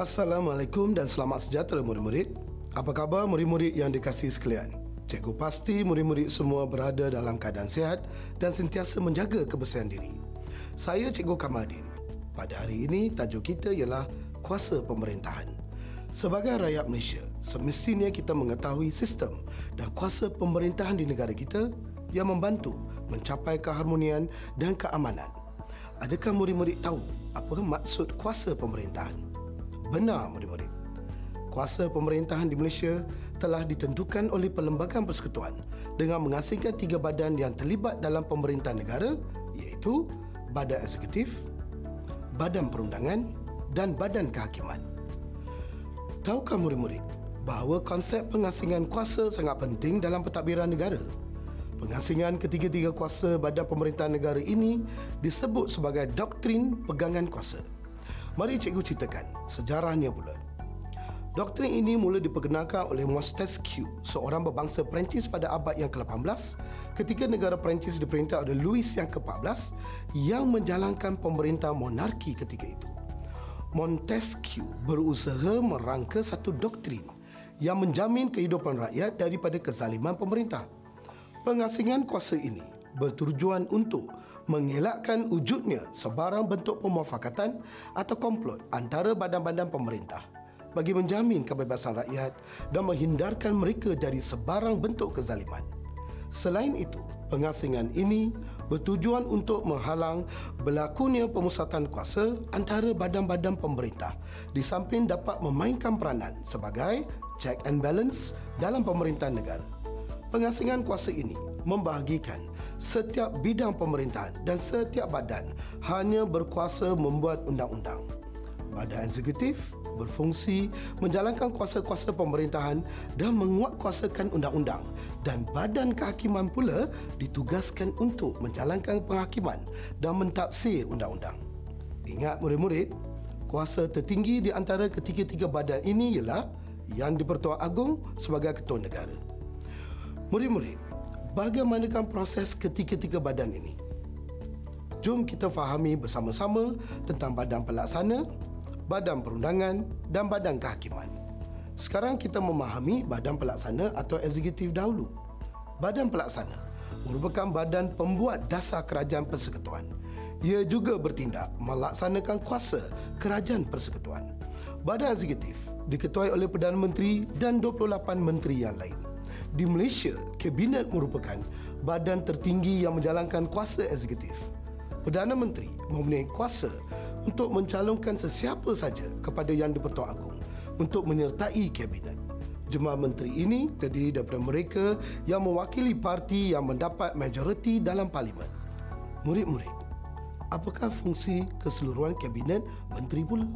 Assalamualaikum dan selamat sejahtera murid-murid. Apa khabar murid-murid yang dikasihi sekalian? Cikgu pasti murid-murid semua berada dalam keadaan sihat dan sentiasa menjaga kebersihan diri. Saya Cikgu Kamaldin. Pada hari ini tajuk kita ialah kuasa pemerintahan. Sebagai rakyat Malaysia, semestinya kita mengetahui sistem dan kuasa pemerintahan di negara kita yang membantu mencapai keharmonian dan keamanan. Adakah murid-murid tahu apa maksud kuasa pemerintahan? Benar, murid-murid. Kuasa pemerintahan di Malaysia telah ditentukan oleh Perlembagaan Persekutuan dengan mengasingkan tiga badan yang terlibat dalam pemerintahan negara iaitu Badan Eksekutif, Badan Perundangan dan Badan Kehakiman. Tahukah murid-murid bahawa konsep pengasingan kuasa sangat penting dalam pentadbiran negara? Pengasingan ketiga-tiga kuasa badan pemerintahan negara ini disebut sebagai doktrin pegangan kuasa. Mari cikgu ceritakan sejarahnya pula. Doktrin ini mula diperkenalkan oleh Montesquieu, seorang berbangsa Perancis pada abad yang ke-18 ketika negara Perancis diperintah oleh Louis yang ke-14 yang menjalankan pemerintah monarki ketika itu. Montesquieu berusaha merangka satu doktrin yang menjamin kehidupan rakyat daripada kezaliman pemerintah. Pengasingan kuasa ini bertujuan untuk mengelakkan wujudnya sebarang bentuk pemufakatan atau komplot antara badan-badan pemerintah bagi menjamin kebebasan rakyat dan menghindarkan mereka dari sebarang bentuk kezaliman. Selain itu, pengasingan ini bertujuan untuk menghalang berlakunya pemusatan kuasa antara badan-badan pemerintah di samping dapat memainkan peranan sebagai check and balance dalam pemerintahan negara. Pengasingan kuasa ini membahagikan setiap bidang pemerintahan dan setiap badan hanya berkuasa membuat undang-undang. Badan eksekutif berfungsi menjalankan kuasa-kuasa pemerintahan dan menguatkuasakan undang-undang dan badan kehakiman pula ditugaskan untuk menjalankan penghakiman dan mentafsir undang-undang. Ingat murid-murid, kuasa tertinggi di antara ketiga-tiga badan ini ialah yang di-Pertuan Agong sebagai ketua negara. Murid-murid, bagaimanakah proses ketiga-tiga badan ini? Jom kita fahami bersama-sama tentang badan pelaksana, badan perundangan dan badan kehakiman. Sekarang kita memahami badan pelaksana atau eksekutif dahulu. Badan pelaksana merupakan badan pembuat dasar kerajaan persekutuan. Ia juga bertindak melaksanakan kuasa kerajaan persekutuan. Badan eksekutif diketuai oleh Perdana Menteri dan 28 menteri yang lain. Di Malaysia, Kabinet merupakan badan tertinggi yang menjalankan kuasa eksekutif. Perdana Menteri mempunyai kuasa untuk mencalonkan sesiapa saja kepada Yang di-Pertuan Agong untuk menyertai Kabinet. Jemaah menteri ini terdiri daripada mereka yang mewakili parti yang mendapat majoriti dalam parlimen. Murid-murid, apakah fungsi keseluruhan Kabinet Menteri pula?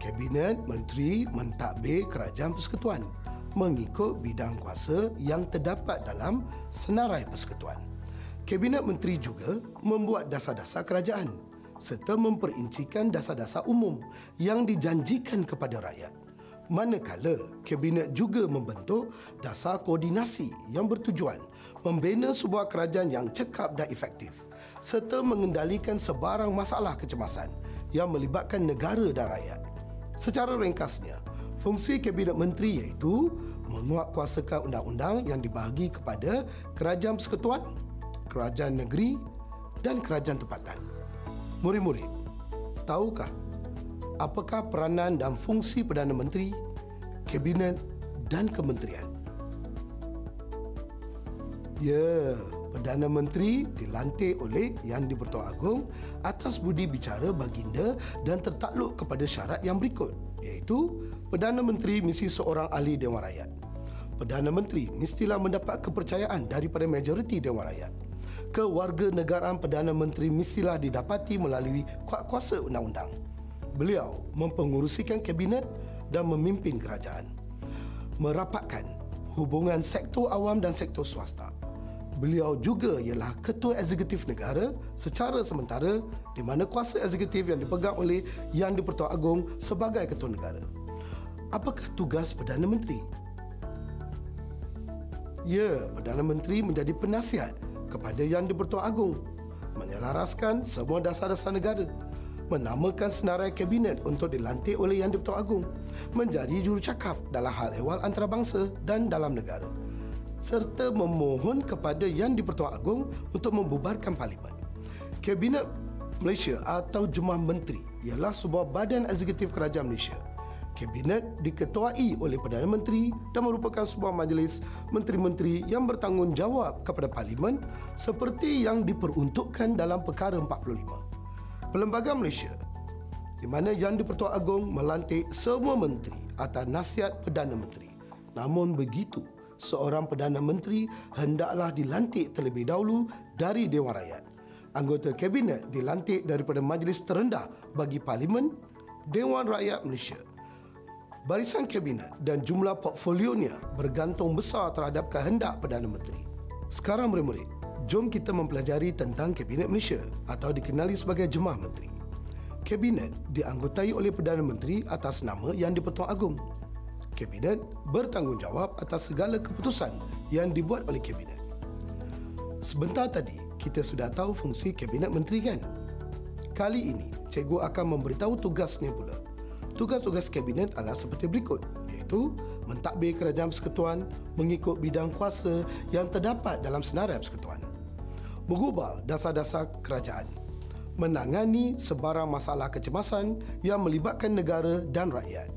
Kabinet Menteri mentadbir Kerajaan Persekutuan mengikut bidang kuasa yang terdapat dalam senarai persekutuan. Kabinet Menteri juga membuat dasar-dasar kerajaan serta memperincikan dasar-dasar umum yang dijanjikan kepada rakyat. Manakala Kabinet juga membentuk dasar koordinasi yang bertujuan membina sebuah kerajaan yang cekap dan efektif serta mengendalikan sebarang masalah kecemasan yang melibatkan negara dan rakyat. Secara ringkasnya, fungsi Kabinet Menteri iaitu menguatkuasakan undang-undang yang dibahagi kepada kerajaan persekutuan, kerajaan negeri dan kerajaan tempatan. Murid-murid, tahukah apakah peranan dan fungsi Perdana Menteri, Kabinet dan Kementerian? Ya, Perdana Menteri dilantik oleh Yang di-Pertuan Agong atas budi bicara baginda dan tertakluk kepada syarat yang berikut iaitu Perdana Menteri mesti seorang ahli Dewan Rakyat. Perdana Menteri mestilah mendapat kepercayaan daripada majoriti Dewan Rakyat. Kewarganegaraan Perdana Menteri mestilah didapati melalui kuasa undang-undang. Beliau mempengurusikan kabinet dan memimpin kerajaan. Merapatkan hubungan sektor awam dan sektor swasta. Beliau juga ialah ketua eksekutif negara secara sementara di mana kuasa eksekutif yang dipegang oleh Yang di-Pertuan Agong sebagai ketua negara. Apakah tugas Perdana Menteri? Ya, Perdana Menteri menjadi penasihat kepada Yang di-Pertuan Agong menyelaraskan semua dasar-dasar negara. menamakan senarai kabinet untuk dilantik oleh Yang di-Pertuan Agong menjadi jurucakap dalam hal ehwal antarabangsa dan dalam negara serta memohon kepada Yang di-Pertuan Agong untuk membubarkan parlimen. Kabinet Malaysia atau Jumlah Menteri ialah sebuah badan eksekutif kerajaan Malaysia. Kabinet diketuai oleh Perdana Menteri dan merupakan sebuah majlis menteri-menteri yang bertanggungjawab kepada Parlimen seperti yang diperuntukkan dalam Perkara 45. Perlembagaan Malaysia di mana Yang di-Pertuan Agong melantik semua menteri atas nasihat Perdana Menteri. Namun begitu, seorang Perdana Menteri hendaklah dilantik terlebih dahulu dari Dewan Rakyat. Anggota Kabinet dilantik daripada majlis terendah bagi Parlimen Dewan Rakyat Malaysia. Barisan Kabinet dan jumlah portfolionya bergantung besar terhadap kehendak Perdana Menteri. Sekarang murid-murid, jom kita mempelajari tentang Kabinet Malaysia atau dikenali sebagai Jemaah Menteri. Kabinet dianggotai oleh Perdana Menteri atas nama Yang di-Pertuan Agong. Kabinet bertanggungjawab atas segala keputusan yang dibuat oleh Kabinet. Sebentar tadi, kita sudah tahu fungsi Kabinet Menteri kan? Kali ini, cikgu akan memberitahu tugasnya pula. Tugas-tugas Kabinet adalah seperti berikut, iaitu mentadbir kerajaan persekutuan mengikut bidang kuasa yang terdapat dalam senarai persekutuan. Mengubah dasar-dasar kerajaan menangani sebarang masalah kecemasan yang melibatkan negara dan rakyat.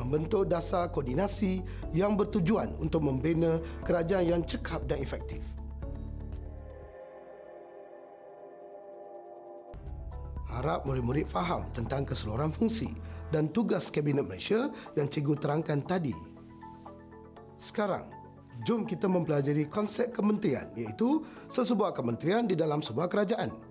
Membentuk dasar koordinasi yang bertujuan untuk membina kerajaan yang cekap dan efektif. Harap murid-murid faham tentang keseluruhan fungsi dan tugas Kabinet Malaysia yang cikgu terangkan tadi. Sekarang, jom kita mempelajari konsep kementerian iaitu sesebuah kementerian di dalam sebuah kerajaan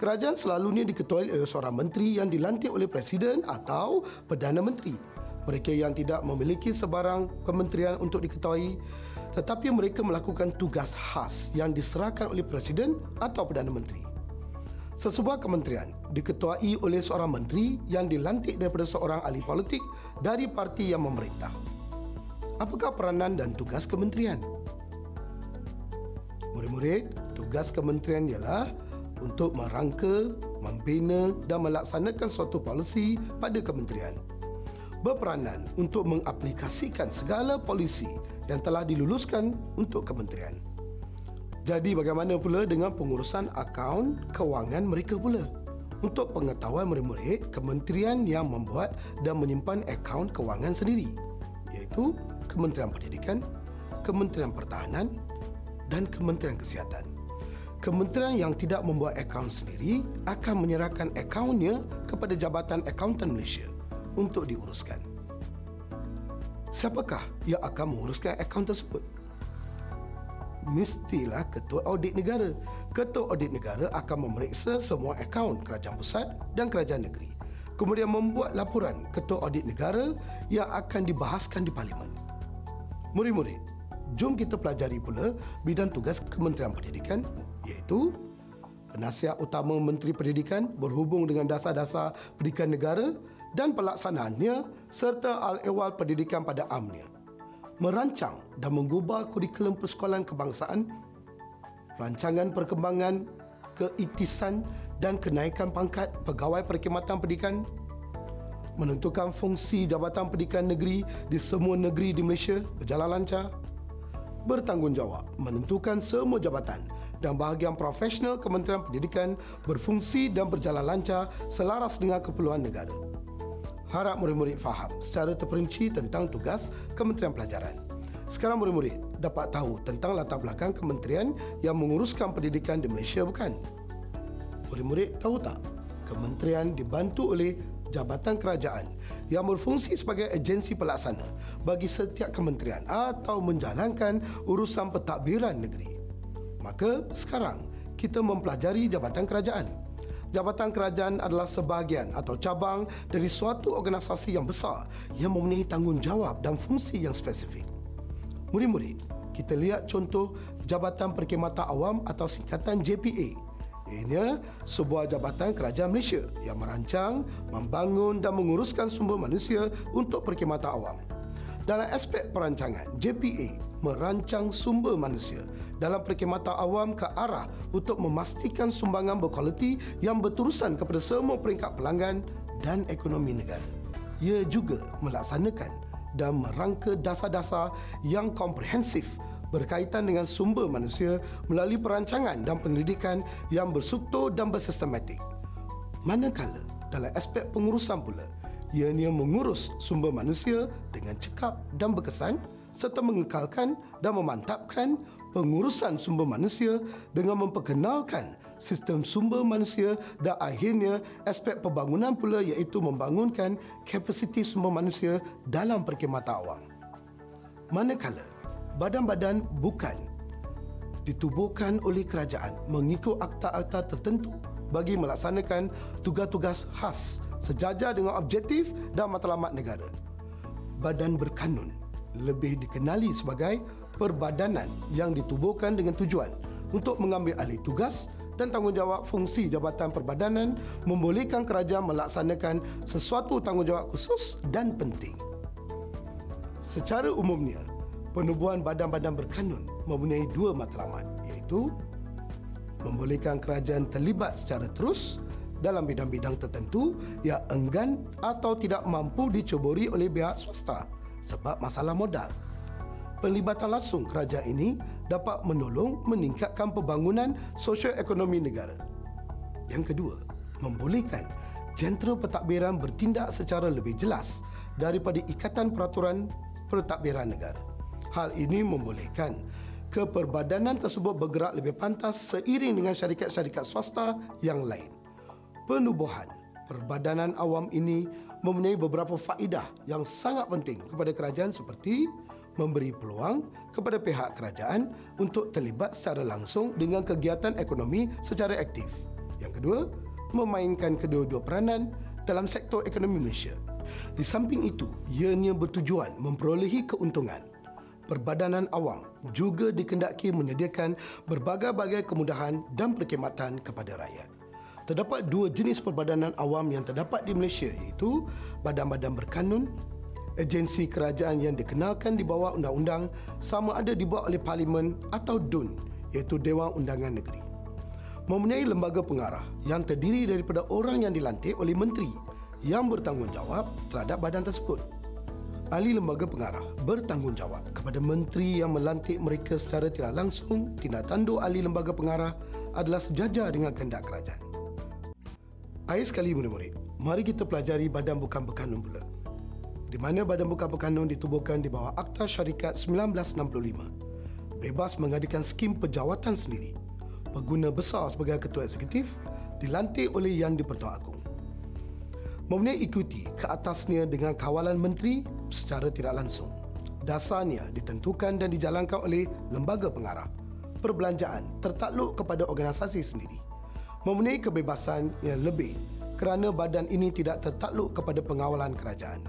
kerajaan selalunya diketuai oleh seorang menteri yang dilantik oleh presiden atau perdana menteri. Mereka yang tidak memiliki sebarang kementerian untuk diketuai tetapi mereka melakukan tugas khas yang diserahkan oleh presiden atau perdana menteri. Sesebuah kementerian diketuai oleh seorang menteri yang dilantik daripada seorang ahli politik dari parti yang memerintah. Apakah peranan dan tugas kementerian? Murid-murid, tugas kementerian ialah untuk merangka, membina dan melaksanakan suatu polisi pada kementerian. Berperanan untuk mengaplikasikan segala polisi yang telah diluluskan untuk kementerian. Jadi bagaimana pula dengan pengurusan akaun kewangan mereka pula? Untuk pengetahuan murid-murid, kementerian yang membuat dan menyimpan akaun kewangan sendiri iaitu Kementerian Pendidikan, Kementerian Pertahanan dan Kementerian Kesihatan. Kementerian yang tidak membuat akaun sendiri akan menyerahkan akaunnya kepada Jabatan Akauntan Malaysia untuk diuruskan. Siapakah yang akan menguruskan akaun tersebut? Mestilah Ketua Audit Negara. Ketua Audit Negara akan memeriksa semua akaun kerajaan pusat dan kerajaan negeri. Kemudian membuat laporan Ketua Audit Negara yang akan dibahaskan di Parlimen. Murid-murid, jom kita pelajari pula bidang tugas Kementerian Pendidikan iaitu penasihat utama Menteri Pendidikan berhubung dengan dasar-dasar pendidikan negara dan pelaksanaannya serta al-ehwal pendidikan pada amnya. Merancang dan mengubah kurikulum persekolahan kebangsaan, rancangan perkembangan keitisan dan kenaikan pangkat pegawai perkhidmatan pendidikan, menentukan fungsi Jabatan Pendidikan Negeri di semua negeri di Malaysia berjalan lancar, bertanggungjawab menentukan semua jabatan dan bahagian profesional Kementerian Pendidikan berfungsi dan berjalan lancar selaras dengan keperluan negara. Harap murid-murid faham secara terperinci tentang tugas Kementerian Pelajaran. Sekarang murid-murid dapat tahu tentang latar belakang kementerian yang menguruskan pendidikan di Malaysia bukan? Murid-murid tahu tak? Kementerian dibantu oleh Jabatan Kerajaan yang berfungsi sebagai agensi pelaksana bagi setiap kementerian atau menjalankan urusan pentadbiran negeri. Maka sekarang kita mempelajari jabatan kerajaan. Jabatan kerajaan adalah sebahagian atau cabang dari suatu organisasi yang besar yang mempunyai tanggungjawab dan fungsi yang spesifik. Murid-murid, kita lihat contoh Jabatan Perkhidmatan Awam atau singkatan JPA. Ini sebuah jabatan kerajaan Malaysia yang merancang, membangun dan menguruskan sumber manusia untuk perkhidmatan awam. Dalam aspek perancangan, JPA merancang sumber manusia dalam perkhidmatan awam ke arah untuk memastikan sumbangan berkualiti yang berterusan kepada semua peringkat pelanggan dan ekonomi negara. Ia juga melaksanakan dan merangka dasar-dasar yang komprehensif berkaitan dengan sumber manusia melalui perancangan dan pendidikan yang berstruktur dan bersistematik. Manakala dalam aspek pengurusan pula, ianya mengurus sumber manusia dengan cekap dan berkesan serta mengekalkan dan memantapkan pengurusan sumber manusia dengan memperkenalkan sistem sumber manusia dan akhirnya aspek pembangunan pula iaitu membangunkan kapasiti sumber manusia dalam perkhidmatan awam. Manakala badan-badan bukan ditubuhkan oleh kerajaan mengikut akta-akta tertentu bagi melaksanakan tugas-tugas khas sejajar dengan objektif dan matlamat negara. Badan berkanun lebih dikenali sebagai perbadanan yang ditubuhkan dengan tujuan untuk mengambil alih tugas dan tanggungjawab fungsi Jabatan Perbadanan membolehkan kerajaan melaksanakan sesuatu tanggungjawab khusus dan penting. Secara umumnya, penubuhan badan-badan berkanun mempunyai dua matlamat iaitu membolehkan kerajaan terlibat secara terus dalam bidang-bidang tertentu yang enggan atau tidak mampu diceburi oleh pihak swasta sebab masalah modal. Penlibatan langsung kerajaan ini dapat menolong meningkatkan pembangunan sosio-ekonomi negara. Yang kedua, membolehkan jentera pentadbiran bertindak secara lebih jelas daripada ikatan peraturan pentadbiran negara. Hal ini membolehkan keperbadanan tersebut bergerak lebih pantas seiring dengan syarikat-syarikat swasta yang lain. Penubuhan perbadanan awam ini mempunyai beberapa faedah yang sangat penting kepada kerajaan seperti memberi peluang kepada pihak kerajaan untuk terlibat secara langsung dengan kegiatan ekonomi secara aktif. Yang kedua, memainkan kedua-dua peranan dalam sektor ekonomi Malaysia. Di samping itu, ianya bertujuan memperolehi keuntungan. Perbadanan awam juga dikendaki menyediakan berbagai-bagai kemudahan dan perkhidmatan kepada rakyat. Terdapat dua jenis perbadanan awam yang terdapat di Malaysia iaitu badan-badan berkanun, agensi kerajaan yang dikenalkan di bawah undang-undang sama ada dibuat oleh Parlimen atau DUN iaitu Dewan Undangan Negeri. Mempunyai lembaga pengarah yang terdiri daripada orang yang dilantik oleh menteri yang bertanggungjawab terhadap badan tersebut. Ahli lembaga pengarah bertanggungjawab kepada menteri yang melantik mereka secara tidak langsung tindak tanduk ahli lembaga pengarah adalah sejajar dengan kehendak kerajaan. Akhir sekali murid-murid, mari kita pelajari Badan Bukan Berkanun pula. Di mana Badan Bukan Berkanun ditubuhkan di bawah Akta Syarikat 1965. Bebas mengadakan skim pejawatan sendiri. Pengguna besar sebagai ketua eksekutif dilantik oleh Yang di-Pertuan Agong. Mempunyai ikuti ke atasnya dengan kawalan menteri secara tidak langsung. Dasarnya ditentukan dan dijalankan oleh lembaga pengarah. Perbelanjaan tertakluk kepada organisasi sendiri mempunyai kebebasan yang lebih kerana badan ini tidak tertakluk kepada pengawalan kerajaan.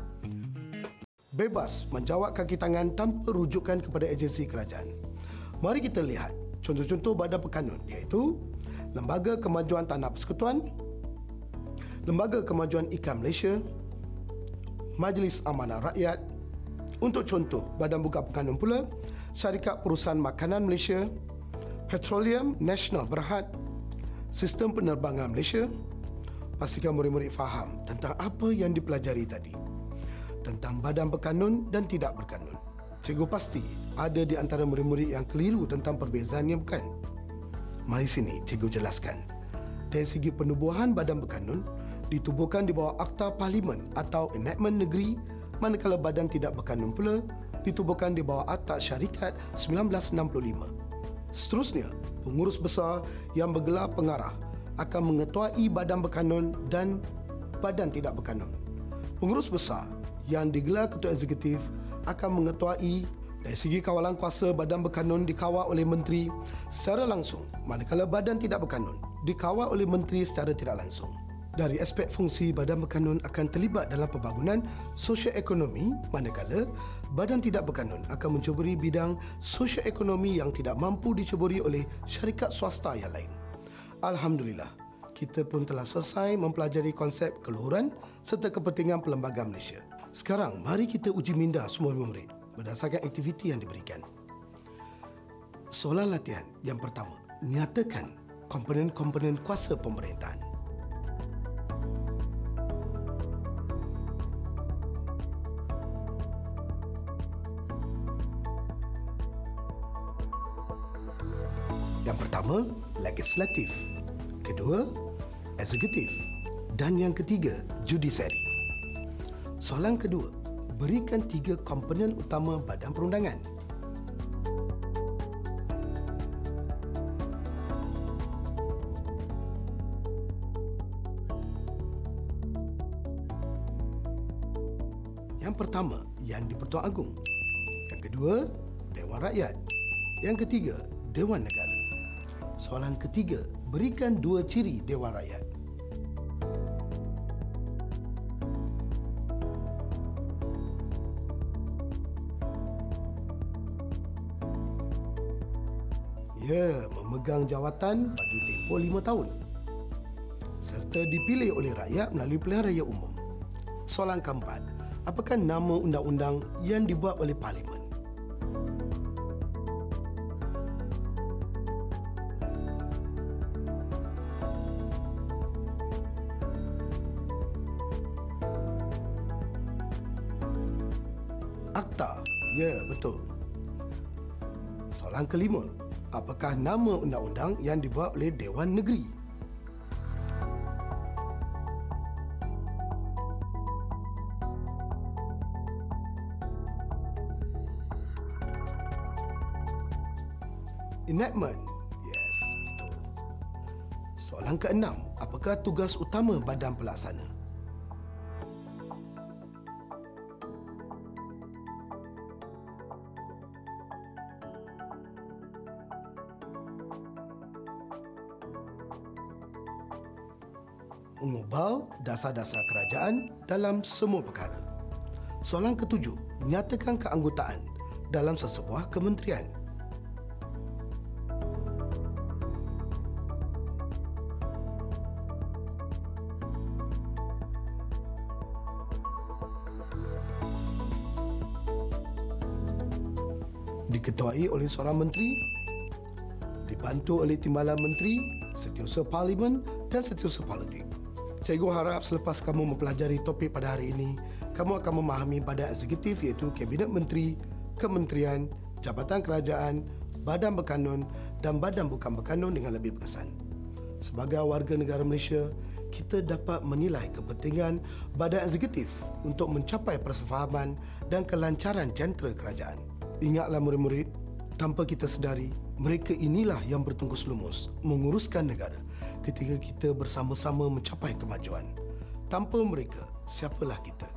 Bebas menjawab kaki tangan tanpa rujukan kepada agensi kerajaan. Mari kita lihat contoh-contoh badan pekanun iaitu Lembaga Kemajuan Tanah Persekutuan, Lembaga Kemajuan Ikan Malaysia, Majlis Amanah Rakyat, untuk contoh badan buka pekanun pula, Syarikat Perusahaan Makanan Malaysia, Petroleum National Berhad, sistem penerbangan Malaysia, pastikan murid-murid faham tentang apa yang dipelajari tadi. Tentang badan berkanun dan tidak berkanun. Cikgu pasti ada di antara murid-murid yang keliru tentang perbezaannya bukan? Mari sini cikgu jelaskan. Dari segi penubuhan badan berkanun, ditubuhkan di bawah Akta Parlimen atau Enactment Negeri manakala badan tidak berkanun pula ditubuhkan di bawah Akta Syarikat 1965. Seterusnya, pengurus besar yang bergelar pengarah akan mengetuai badan berkanun dan badan tidak berkanun. Pengurus besar yang digelar ketua eksekutif akan mengetuai dari segi kawalan kuasa badan berkanun dikawal oleh menteri secara langsung manakala badan tidak berkanun dikawal oleh menteri secara tidak langsung dari aspek fungsi badan berkanun akan terlibat dalam pembangunan sosio-ekonomi manakala badan tidak berkanun akan mencuburi bidang sosio-ekonomi yang tidak mampu dicuburi oleh syarikat swasta yang lain. Alhamdulillah, kita pun telah selesai mempelajari konsep keluhuran serta kepentingan perlembagaan Malaysia. Sekarang, mari kita uji minda semua murid berdasarkan aktiviti yang diberikan. Soalan latihan yang pertama, nyatakan komponen-komponen kuasa pemerintahan. Yang pertama, legislatif. Kedua, eksekutif. Dan yang ketiga, judisiari. Soalan kedua, berikan tiga komponen utama badan perundangan. Yang pertama, yang di-Pertuan Agong. Yang kedua, Dewan Rakyat. Yang ketiga, Dewan Negara. Soalan ketiga, berikan dua ciri Dewan Rakyat. Ya, memegang jawatan bagi tempoh lima tahun. Serta dipilih oleh rakyat melalui pilihan raya umum. Soalan keempat, apakah nama undang-undang yang dibuat oleh Parlimen? Akta. Ya, betul. Soalan kelima, apakah nama undang-undang yang dibuat oleh Dewan Negeri? Enactment. Yes, betul. Soalan keenam, apakah tugas utama badan pelaksana? Mengubah dasar-dasar kerajaan dalam semua perkara. Soalan ketujuh, nyatakan keanggotaan dalam sesebuah kementerian. Diketuai oleh seorang menteri, dibantu oleh timbalan menteri, setiausaha parlimen dan setiausaha politik. Cikgu harap selepas kamu mempelajari topik pada hari ini, kamu akan memahami badan eksekutif iaitu Kabinet Menteri, Kementerian, Jabatan Kerajaan, Badan Berkanun dan Badan Bukan Berkanun dengan lebih berkesan. Sebagai warga negara Malaysia, kita dapat menilai kepentingan badan eksekutif untuk mencapai persefahaman dan kelancaran jentera kerajaan. Ingatlah murid-murid, tanpa kita sedari, mereka inilah yang bertungkus lumus menguruskan negara ketika kita bersama-sama mencapai kemajuan. Tanpa mereka, siapalah kita?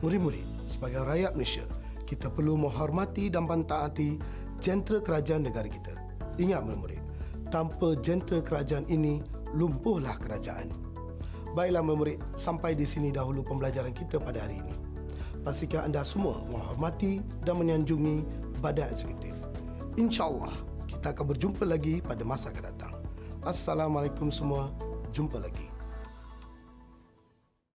Murid-murid, sebagai rakyat Malaysia, kita perlu menghormati dan mentaati jentera kerajaan negara kita. Ingat murid-murid, tanpa jentera kerajaan ini, lumpuhlah kerajaan. Baiklah murid-murid, sampai di sini dahulu pembelajaran kita pada hari ini. Pastikan anda semua menghormati dan menyanjungi badan eksekutif. InsyaAllah, kita akan berjumpa lagi pada masa akan datang. Assalamualaikum semua. Jumpa lagi.